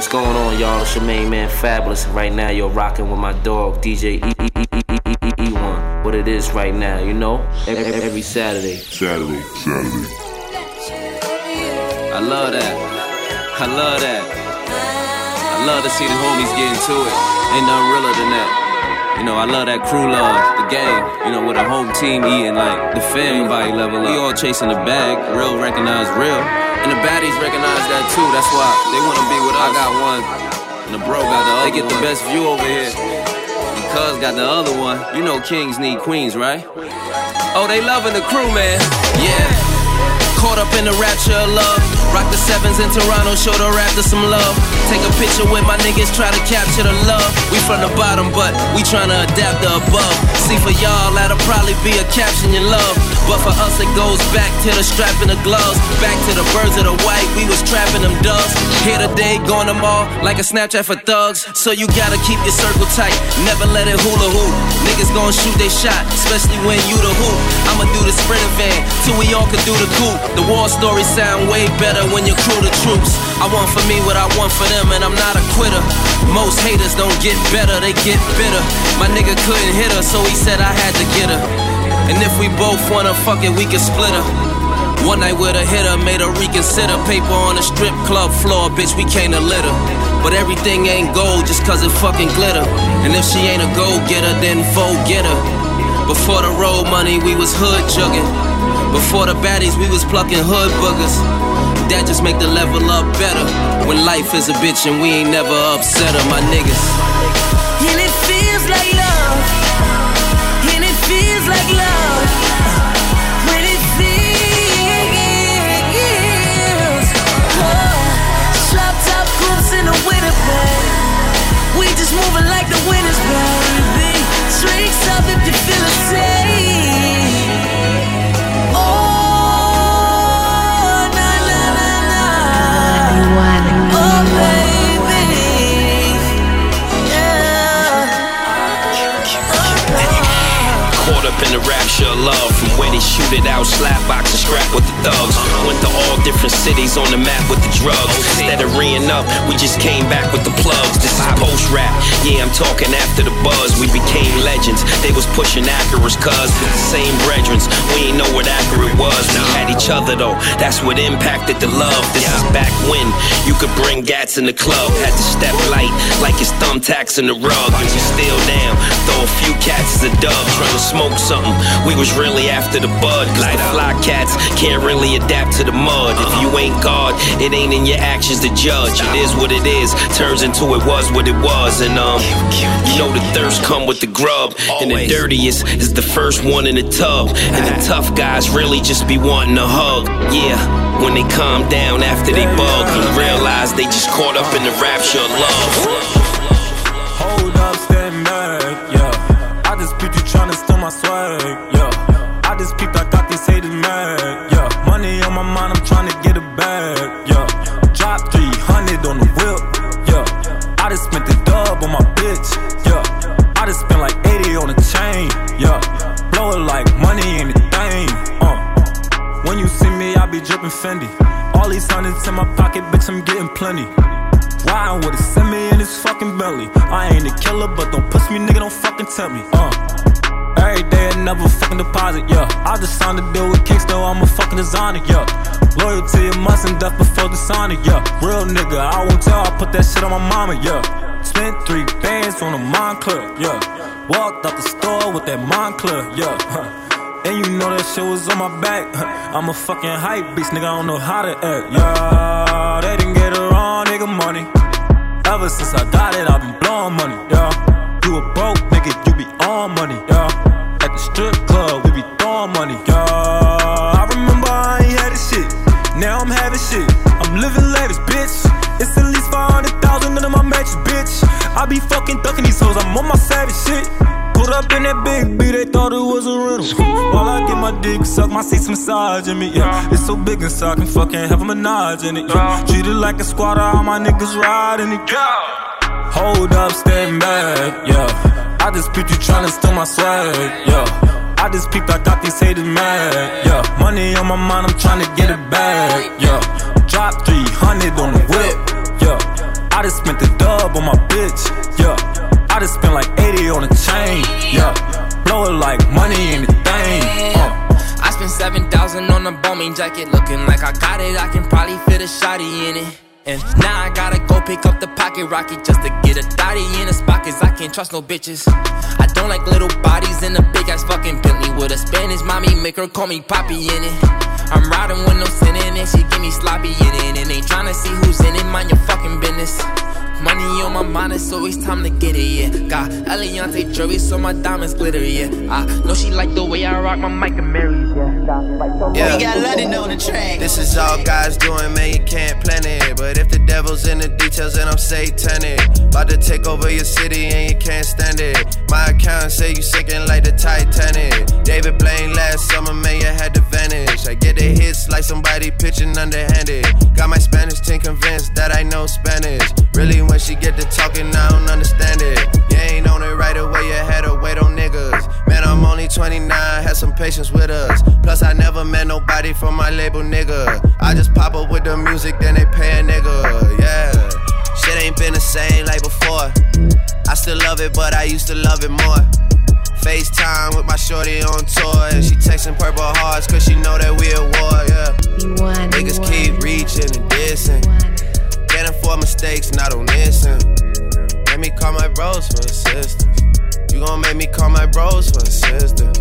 what's going on, y'all? It's your main man, Fabolous. Right now, you're rocking with my dog, DJ E E E E E E E one. What it is right now, you know? Every, Saturday. Saturday, Saturday. I love that. I love that. I love to see the homies get into it. Ain't nothing realer than that. You know, I love that crew love, the gang, you know, with a whole team eating like the family level up. We all chasing the bag, real recognize real. And the baddies recognize that too. That's why they wanna be with us. I got one, and the bro got the other. They get the best view over here. And Cuz got the other one. You know kings need queens, right? Oh, they loving the crew, man. Yeah. Caught up in the rapture of love. Rock the sevens in Toronto, show the Raptors some love. Take a picture with my niggas, try to capture the love. We from the bottom, but we tryna adapt the above. See, for y'all, that'll probably be a caption you love. But for us, it goes back to the strap and the gloves. Back to the birds of the white, we was trapping them doves. Here today, going all like a Snapchat for thugs. So you gotta keep your circle tight, never let it hula hoop. Niggas gon' shoot they shot, especially when you the hoop. I'ma do the sprinter van till we all can do the coupe. The war stories sound way better when you crew the troops. I want for me what I want for them, and I'm not a quitter. Most haters don't get better, they get bitter. My nigga couldn't hit her, so he said I had to get her. And if we both wanna fuck it, we can split her. One night with a hitter made her reconsider. Paper on the strip club floor, bitch, we came to litter. But everything ain't gold just cause it fucking glitter. And if she ain't a go getter, then vote get her. Before the road money, we was hood jugging. Before the baddies, we was plucking hood boogers. That just make the level up better. When life is a bitch and we ain't never upset her, my niggas. And it feels like love. And it feels like love. We just moving like the winners, baby. Drinks up if you feel the same. Up in the rapture of love. From where they shoot it out, slap box and scrap with the thugs. Went to all different cities on the map with the drugs. Instead of reeing up, we just came back with the plugs. This is post-rap, yeah I'm talking after the buzz. We became legends, they was pushing Acura's cuz. With the same brethrens, we ain't know what Acura was. We had each other though, that's what impacted the love. This is back when you could bring gats in the club. Had to step light, like it's thumbtacks in the rug. And we still down, throw a few cats as a dub. Trying to smoke something, we was really after the bud. Cause the fly cats can't really adapt to the mud. If you ain't God, it ain't in your actions to judge. It is what it is, turns into it was what it was. And um, you know the thirst come with the grub. And the dirtiest is the first one in the tub. And the tough guys really just be wanting a hug Yeah, when they calm down after they bug And realize they just caught up in the rapture of love. Hold up, stand back, yeah. I just peeped you tryna steal my swag, Signed a deal with Kingston, I'm a fucking designer, yeah. Loyalty a must and death before dishonor, yeah. Real nigga, I won't tell, I put that shit on my mama, yeah. Spent three bands on a Moncler, yeah. Walked out the store with that Moncler, yeah. And you know that shit was on my back. I'm a fucking hype beast, nigga, I don't know how to act, yeah. They didn't get wrong, nigga, money. Ever since I got it, I've been blowing money, yeah. You a broke nigga, you be on money, yeah. At the strip club, we be throwing money, yeah. I remember I ain't had this shit, now I'm having shit. I'm living lavish, bitch. It's at least 500,000 under my mattress, bitch. I be fucking ducking these hoes, I'm on my savage shit. Put up in that big B, they thought it was a rental. While I get my dick sucked, my seats massaging me, yeah. It's so big inside, I can fucking have a menage in it, yeah. Treat it like a squatter, all my niggas riding it. Hold up, stand back, yeah. I just peeped you trying to steal my swag, yeah. I just peeped, I got these haters mad, yeah. Money on my mind, I'm tryna get it back, yeah. Drop 300 on the whip, yeah. I I just spent the dub on my bitch, yeah. I just spent like 80 on a chain, yeah. Blow it like money in the thing, uh. I spent 7,000 on a bombing jacket, looking like I got it. I can probably fit a shotty in it. And now I gotta go pick up the pocket rocket just to get a thotty in spot, cause I can't trust no bitches. I don't like little bodies in a big ass fucking Bentley with a Spanish mommy, make her call me Poppy in it. I'm riding with no sin in it, she give me sloppy in it, and ain't tryna see who's in it, mind your fucking business. Money on my mind, it's always time to get it, yeah. Got Eliantte jewelry, so my diamonds glitter, yeah. I know she like the way I rock my mic and Marys, yeah. Yeah. We got London on the track. This is all God's doing, man, you can't plan it. But if the devil's in the details, then I'm satanic. About to take over your city and you can't stand it. My account say you sinking like the Titanic. David Blaine last summer, man, you had to vanish. I get the hits like somebody pitching underhanded. Got my Spanish team convinced that I know Spanish. Really, when she get to talking, I don't understand it. You ain't on it right away, you had to wait on niggas. Man, I'm only 29, had some patience with us. Plus, I never met nobody from my label, nigga. I just pop up with the music, then they pay a nigga, yeah. Shit ain't been the same like before. I still love it, but I used to love it more. FaceTime with my shorty on tour. And she texting purple hearts, cause she know that we at war, yeah. Niggas keep reaching and dissing. Afford mistakes, not this end. Make me call my bros for assistance. You gon' make me call my bros for assistance.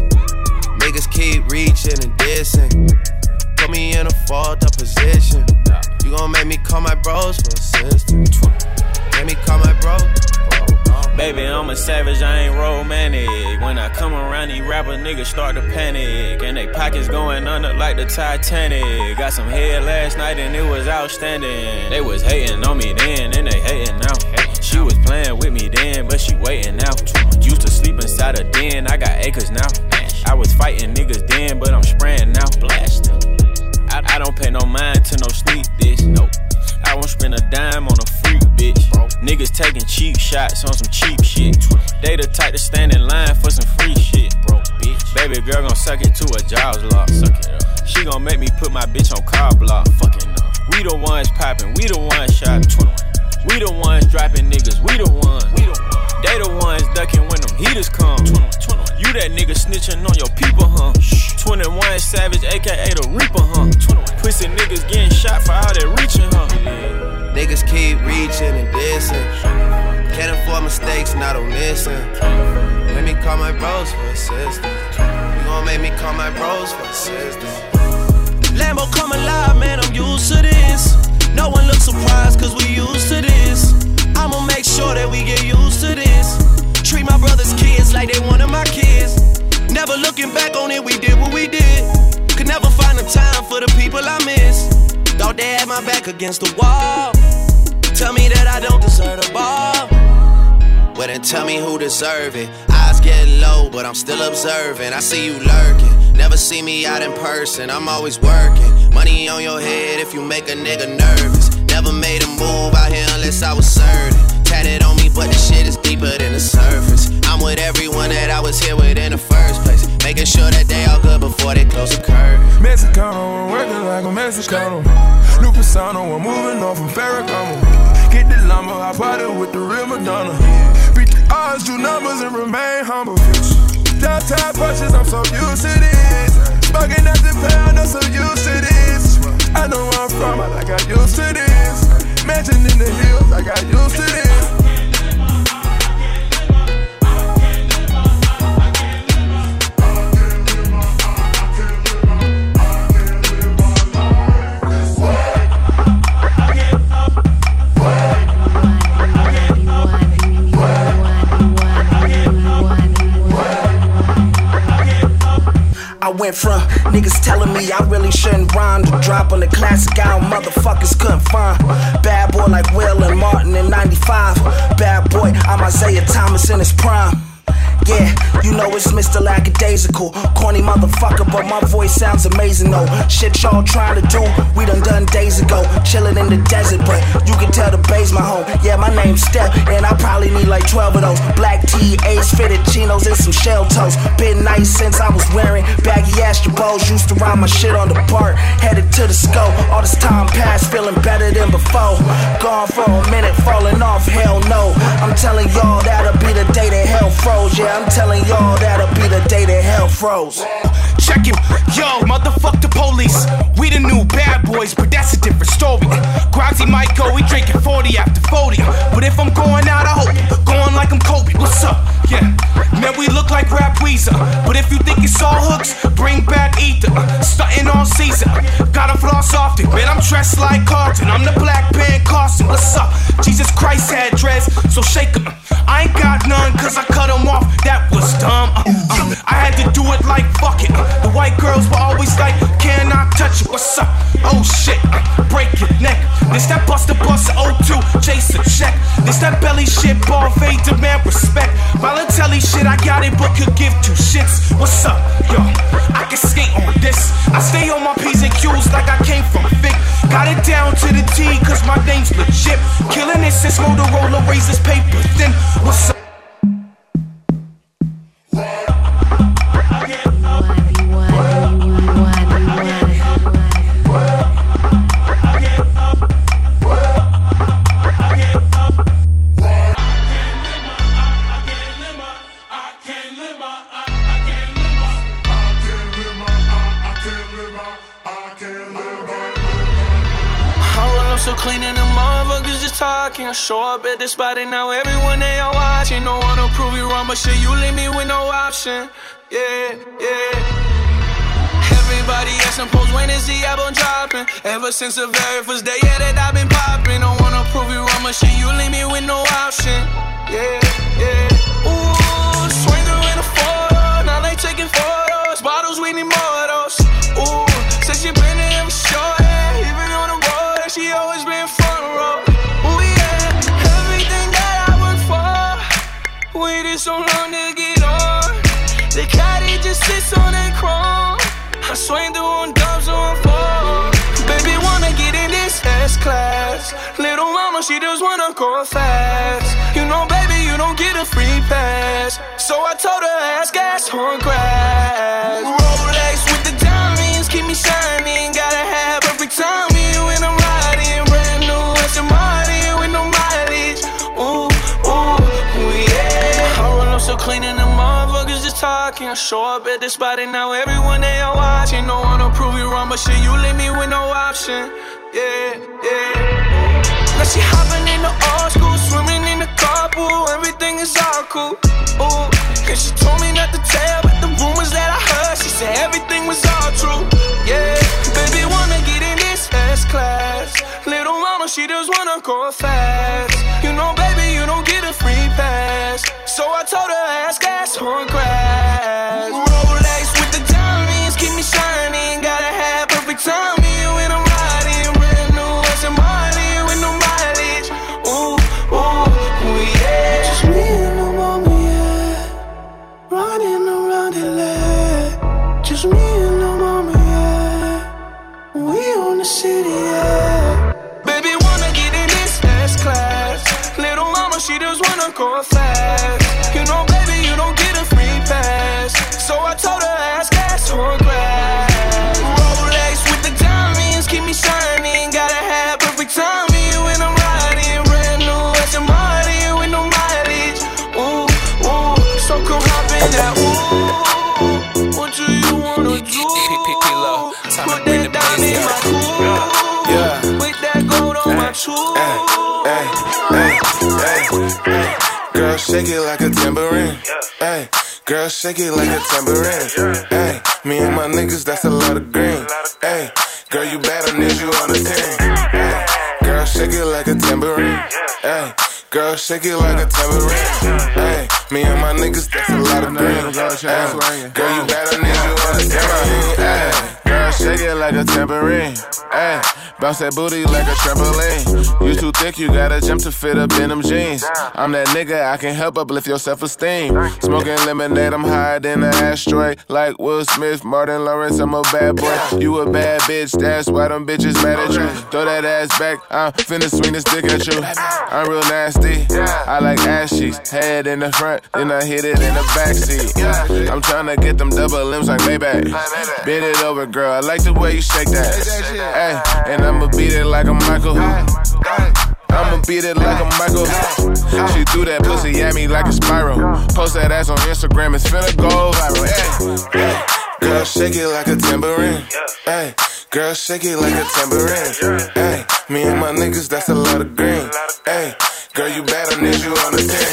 Niggas keep reaching and dissing. Put me in a fault up position. You gon' make me call my bros for assistance. Make me call my bros. Baby, I'm a savage, I ain't romantic. When I come around, these rapper niggas start to panic. And they pockets going under like the Titanic. Got some head last night and it was outstanding. They was hating on me then, and they hating now. She was playing with me then, but she waiting Never looking back on it, we did what we did. Could never find the time for the people I miss. Thought they had my back against the wall. Tell me that I don't deserve the ball. Well, then tell me who deserve it. Eyes get low, but I'm still observing. I see you lurking. Never see me out in person. I'm always working. Money on your head if you make a nigga nervous. Never made a move out here unless I was certain. Tatted on me, but the shit is deeper than the surface. I'm with everyone that I was here with in the first place. Making sure that they all good before they close the curve. Mexicano, I'm working like a Mexicano. New persona, I'm moving off from Ferragamo. Get the lumber, I party with the real Madonna. Beat the odds, do numbers, and remain humble. Downtown punches, I'm so used to this. Smoking at the pound, I'm so used to this. I know where I'm from, I got used to this. Mansion in the hills, I got used to this. Went from niggas telling me I really shouldn't rhyme to dropping the classic album motherfuckers couldn't find. Bad boy like Will and Martin in 95. Bad boy, I'm Isaiah Thomas in his prime. Yeah, you know it's Mr. Lackadaisical. Corny motherfucker, but my voice sounds amazing though. Shit y'all trying to do, we done done days ago. Chillin' in the desert, but you can tell the bay's my home. Yeah, my name's Step, and I probably need like 12 of those. Black tee, fitted chinos, and some shell toes. Been nice since I was wearing baggy Astro Bows. Used to ride my shit on the park, headed to the scope. All this time passed, feeling better than before. Gone for a minute, falling off, hell no. I'm telling y'all that'll be the day that hell froze. Yeah, I'm telling y'all that'll be the day that hell froze. Check him, yo, motherfuck the police. We the new bad boys, but that's a different story. Grogsy might go, we drinking 40 after 40. But if I'm going out, I hope going like I'm Kobe. What's up? Yeah, man, we look like rap Weezer. But if you think it's all hooks, bring back ether. Stunting on Caesar. Gotta floss often, man, I'm dressed like Carlton. I'm the black band Carson. What's up? Jesus Christ had dreads, so shake 'em. I ain't got none, cause I 'em off. That was dumb. Uh, uh, I had to do it like fuck it. Uh, the white girls were always like, can I touch it? What's up? Oh shit, uh, break your neck. This that Buster Buster 02, Jason check. This that belly shit, ball fade, demand respect. Volatelli shit, I got it, but could give two shits. What's up, yo? I can skate on this. I stay on my P's and Q's like I came from Vic. Got it down to the T, cause my name's legit. Killing it since Motorola razors paper thin. What's up? So clean and the motherfuckers just talking. I show up at the spot and now everyone they are watching. No one to prove you wrong, but shit, you leave me with no option. Yeah, yeah. Everybody asking post when is the album dropping? Ever since the very first day, yeah, that I've been popping. Don't wanna prove you wrong, but shit, you leave me with no option. Yeah, yeah. Ooh, swing through in a photo, now they taking photos. Bottles, we need more of swing through on dubs on four. Baby wanna get in this S class. Little mama, she just wanna go fast. You know, baby, you don't get a free pass. So I told her ask gas on grass. I show up at the spot now everyone they are watching. No one to prove you wrong, but shit, you leave me with no option. Yeah, yeah. Now she hopping in the old school, swimming in the carpool. Everything is all cool. Ooh, and she told me not to tell, but the rumors that I heard, she said everything was all true. Yeah, baby wanna get in this S class. Little mama, she just wanna go fast. You know, baby, you don't get a free pass. So I told her ask gas on grass. Rolex with the diamonds keep me shining. Gotta have perfect timing girl, shake it like a tambourine. Hey, me and my niggas, that's a lot of green. Hey, girl, you better need you on the team. Hey, girl, shake it like a tambourine. Hey, girl, shake it like a tambourine. Hey, me and my niggas, that's a lot of green. Hey, girl, you better need you on the team. Hey, girl, shake it like a tambourine. Hey, bounce that booty like a trampoline. You too thick, you gotta jump to fit up in them jeans. I'm that nigga, I can help uplift your self esteem. Smoking lemonade, I'm higher than an asteroid. Like Will Smith, Martin Lawrence, I'm a bad boy. You a bad bitch, that's why them bitches mad at you. Throw that ass back, I'm finna swing this dick at you. I'm real nasty, I like ass cheeks. Head in the front, then I hit it in the backseat. I'm tryna get them double limbs like Maybach. Bend it over, girl, I like the way you shake that. Hey, and I'ma beat it like a Michael. I'ma beat it like a Michael. She threw that pussy at me like a spiral. Post that ass on Instagram, it's finna go viral. Hey. Girl, shake it like a tambourine. Hey, girl, shake it like a tambourine. Hey, me and my niggas, that's a lot of green. Hey, girl, you bad, I need you on the team.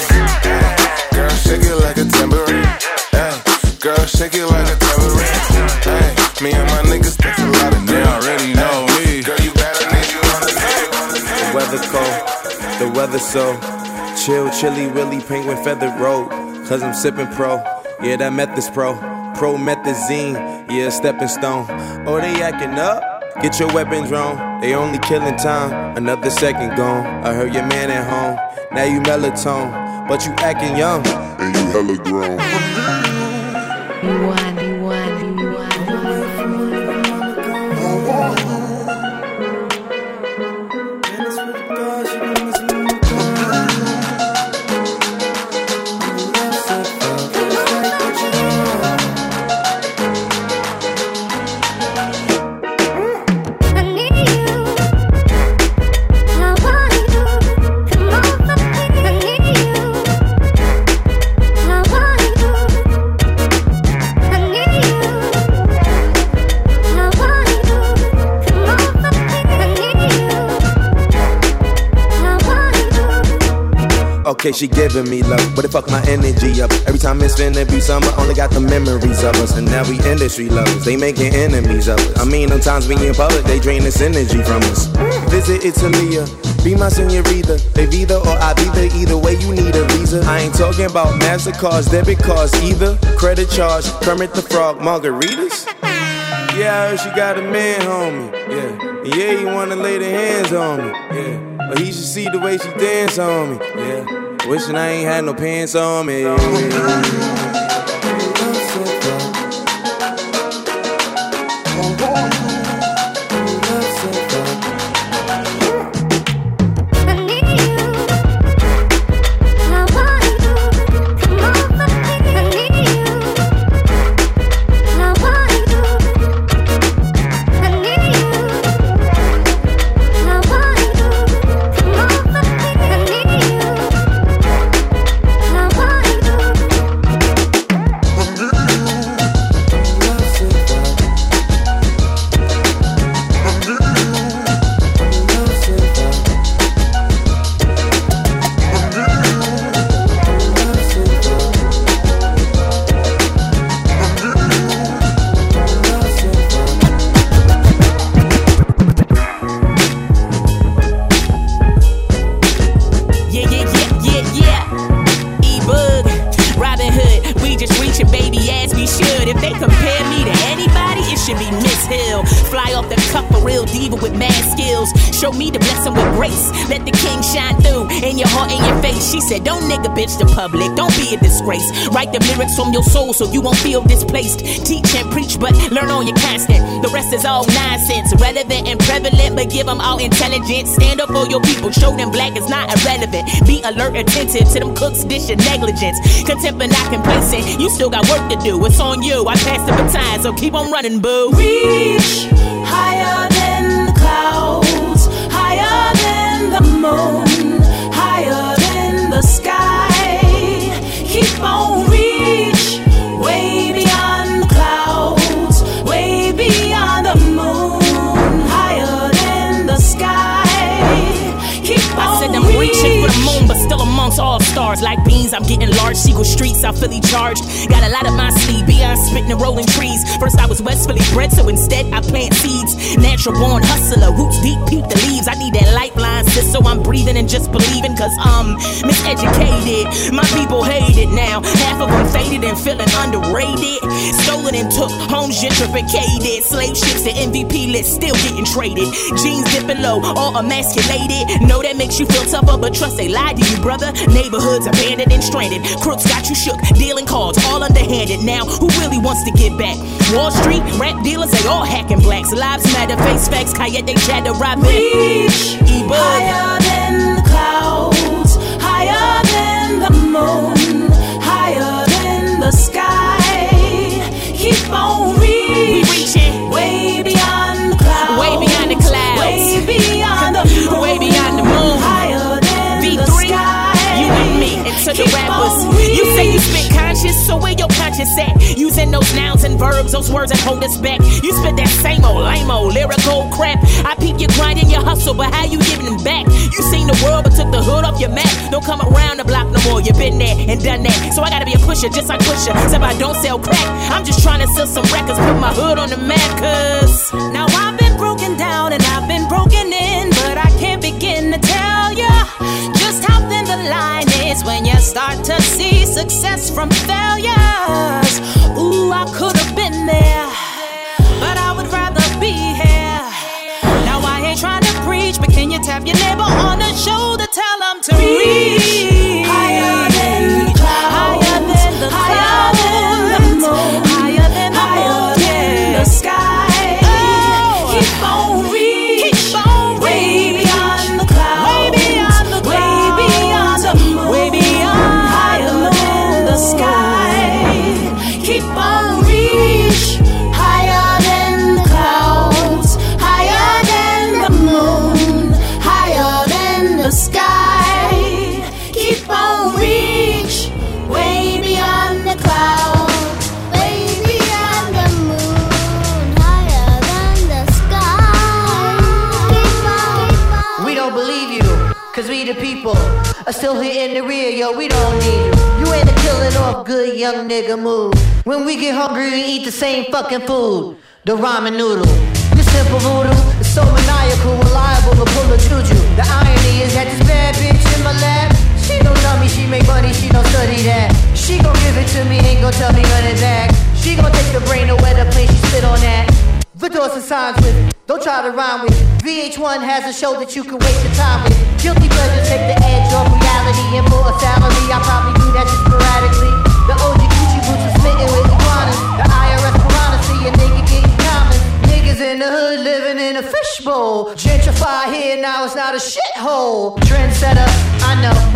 Girl, shake it like a tambourine. Hey, girl, shake it like a tambourine. Hey, me and my niggas, that's a lot of green. They already know weather cold, the weather so chill, chilly, willy, penguin feathered road. Cause I'm sipping pro, yeah, that meth is pro. Promethazine, yeah, stepping stone. Oh, they acting up? Get your weapons wrong. They only killing time. Another second gone. I heard your man at home. Now you melatonin, but you acting young. And you hella grown. She giving me love, but it fuck my energy up. Every time it's finna be summer, only got the memories of us. And now we industry lovers, they making enemies of us. I mean, sometimes we in public, they drain this energy from us. Visit Italia, be my senorita. They Visa or I Ibiza, either way you need a visa. I ain't talking about MasterCards, debit cards either. Credit charge, Kermit the Frog, margaritas. Yeah, I heard she got a man, homie. Yeah, yeah, he wanna lay the hands on me. Yeah, but he should see the way she dance on me. Yeah, wishing I ain't had no pants on me. Disgrace. Write the lyrics from your soul so you won't feel displaced. Teach and preach, but learn on your constant. The rest is all nonsense, relevant and prevalent, but give them all intelligence. Stand up for your people, show them black is not irrelevant. Be alert, attentive to them cooks, dish and negligence. Contempt and not complacent, you still got work to do. It's on you. I pass the baton, so keep on running, boo. Reach higher Like beans, I'm getting large. Seagull streets, I Philly charged. Got a lot of my sleeve, beyond spitting and rolling trees. First, I was West Philly bred, so instead, I plant seeds. Natural born hustler, roots deep, peep the leaves. I need that lifeline, sis, so I'm breathing and just believing. Cause I'm miseducated. My people hate it now. Half of them faded and feeling underrated. Stolen and took, homes gentrificated. Slave ships, the MVP list, still getting traded. Jeans dipping low, all emasculated. Know that makes you feel tougher, but trust they lied to you, brother. Neighborhoods abandoned and stranded. Crooks got you shook, dealing cards, all underhanded. Now, who really wants to get back? Wall Street, rap dealers, they all hacking blacks. Lives matter, face facts, Kayet, they chatter, Robin. Reach higher than the clouds, higher than the moon, on me. We reaching way beyond the clouds. Way beyond the clouds. Way beyond the moon. Way beyond the moon. Higher than V3. The sky. You and me and to Keep the rappers. You say you speak. So where your conscience at? Using those nouns and verbs, those words that hold us back. You spit that same old lame old lyrical crap. I peep you grinding your hustle, but how you giving back? You seen the world, but took the hood off your map. Don't come around the block no more. You been there and done that. So I gotta be a pusher, just like pusher. Except I don't sell crack. I'm just trying to sell some records, put my hood on the map. Cause now I've been broken down and I've start to see success from failures. Ooh, I could have been there, but I would rather be here. Now I ain't trying to preach, but can you tap your neighbor on the shoulder, tell them to reach When we get hungry, we eat the same fucking food. The ramen noodle. You simple voodoo, it's so maniacal, reliable to pull a juju. The irony is that this bad bitch in my lap, she don't tell me she make money, she don't study that. She gon' give it to me, ain't gon' tell me none of that. She gon' take the brain away the place she spit on that. The doors and signs with, don't try to rhyme with. VH1 has a show that you can waste your time with. Guilty pleasures take the edge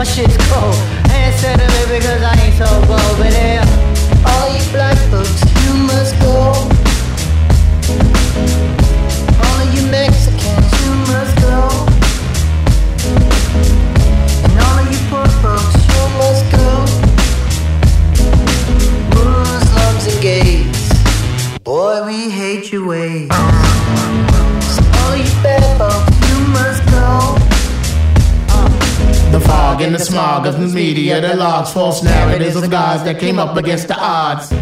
my shit's false narratives of gods that came up against the odds.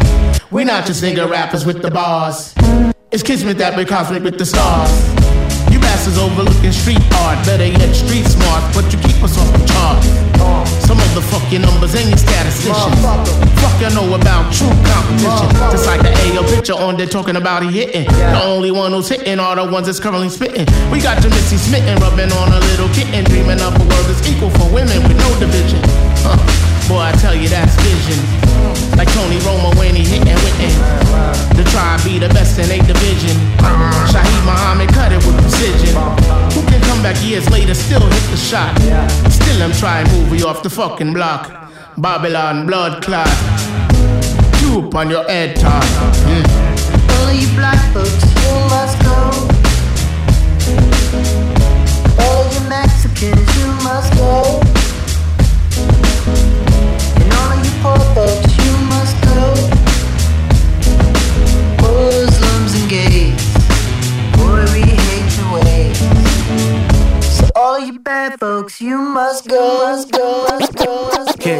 We're not just nigga rappers with the bars. It's kismet that we're cosmic with the stars. You bastards overlooking street art, better yet street smart, but you keep us off the chart. Some of the fuck your numbers and your statisticians. Fuck you know about true competition. Just like the AO picture on there talking about he hitting. The only one who's hitting are the ones that's currently spitting. We got your Missy smitten, rubbing on a little kitten, dreaming up a world that's equal for women with no division. Huh. Boy, I tell you that's vision. Like Tony Romo when he hitting Witten. The tribe be the best in eight division. Shaheed Muhammad cut it with precision. Who can come back years later, still hit the shot? Still I'm trying movie off the fucking block. Babylon blood clot. Tube on your head top. Mm. All you black folks, you must go. All you Mexicans, you must go.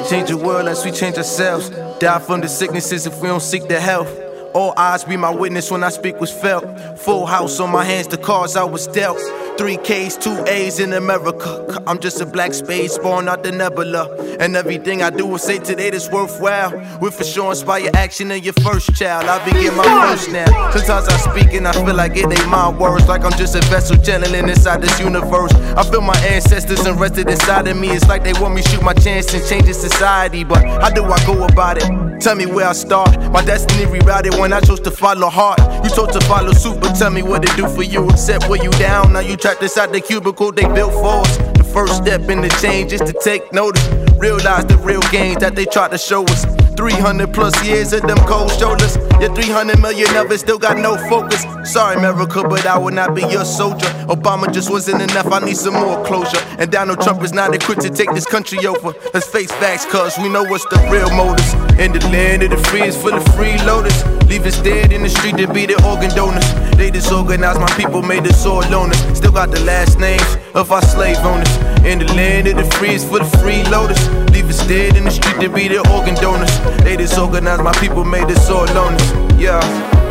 Change the world unless we change ourselves. Die from the sicknesses if we don't seek the health. All eyes be my witness when I speak was felt. Full house on my hands, the cards I was dealt. Three K's, two A's in America. I'm just a black space born out the nebula. And everything I do will say today that's worthwhile. Will for sure inspire your action in your first child. I begin my first now. Sometimes I speak and I feel like it ain't my words. Like I'm just a vessel channeling inside this universe. I feel my ancestors invested inside of me. It's like they want me shoot my chance and change society. But how do I go about it? Tell me where I start. My destiny rerouted when I chose to follow heart. You chose to follow suit, but tell me what it do for you. Except where you down. Now you trapped inside the cubicle they built for us. The first step in the change is to take notice. Realize the real gains that they tried to show us. 300 plus years of them cold shoulders. Your 300 million of it still got no focus. Sorry, America, but I will not be your soldier. Obama just wasn't enough, I need some more closure. And Donald Trump is not equipped to take this country over. Let's face facts, cuz we know what's the real motives. In the land of the free is full of freeloaders. Leave us dead in the street to be the organ donors. They disorganized my people, made us all loners. Still got the last names of our slave owners. In the land of the free is full of freeloaders. Us dead in the street to be the organ donors. They disorganized my people, made us all loners. Yeah.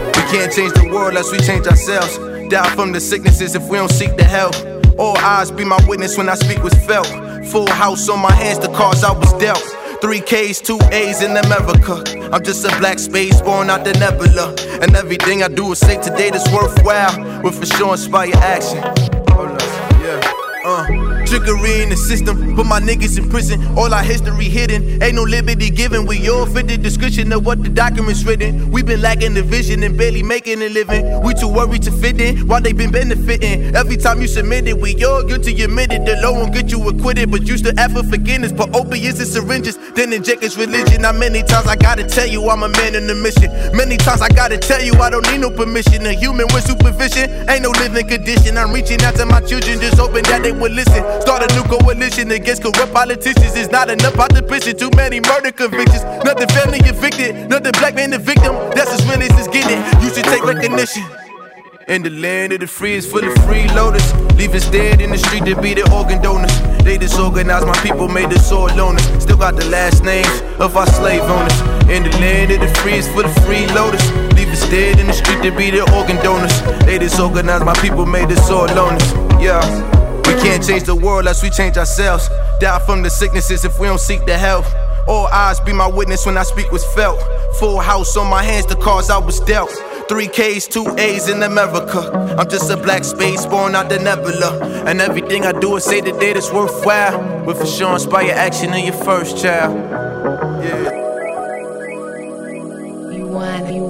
We can't change the world unless we change ourselves. Die from the sicknesses if we don't seek the help. All eyes be my witness when I speak was felt. Full house on my hands, the cards I was dealt. Three K's, two A's in America. I'm just a black space born out the nebula. And everything I do is safe today that's worthwhile. Will for sure inspire action. Hold up, yeah. Uh, trickery in the system, put my niggas in prison. All our history hidden, ain't no liberty given. We all fit the description of what the documents written. We been lacking the vision and barely making a living. We too worried to fit in while they been benefiting. Every time you submit it, we all guilty admitted. The law won't get you acquitted, but you still ask for forgiveness. Put opiates and syringes, then inject his religion. Now many times I gotta tell you I'm a man in the mission. Many times I gotta tell you I don't need no permission. A human with supervision ain't no living condition. I'm reaching out to my children, just hoping that they will listen. Start a new coalition against corrupt politicians. It's not enough the prison. Too many murder convictions. Nothing family evicted. Nothing black man the victim. That's as real as it's getting. You should take recognition. In the land of the free is full of freeloaders. Leave us dead in the street to be the organ donors. They disorganized my people, made us all loners. Still got the last names of our slave owners. In the land of the free is full of freeloaders. Leave us dead in the street to be the organ donors. They disorganized my people, made us all loners. Yeah. We can't change the world unless we change ourselves. Die from the sicknesses if we don't seek the help. All eyes be my witness when I speak was felt. Full house on my hands, the cards I was dealt. Three K's, two A's in America. I'm just a black space born out the nebula. And everything I do is say the day that's worthwhile. With for sure inspire action in your first child. Yeah. You want, you you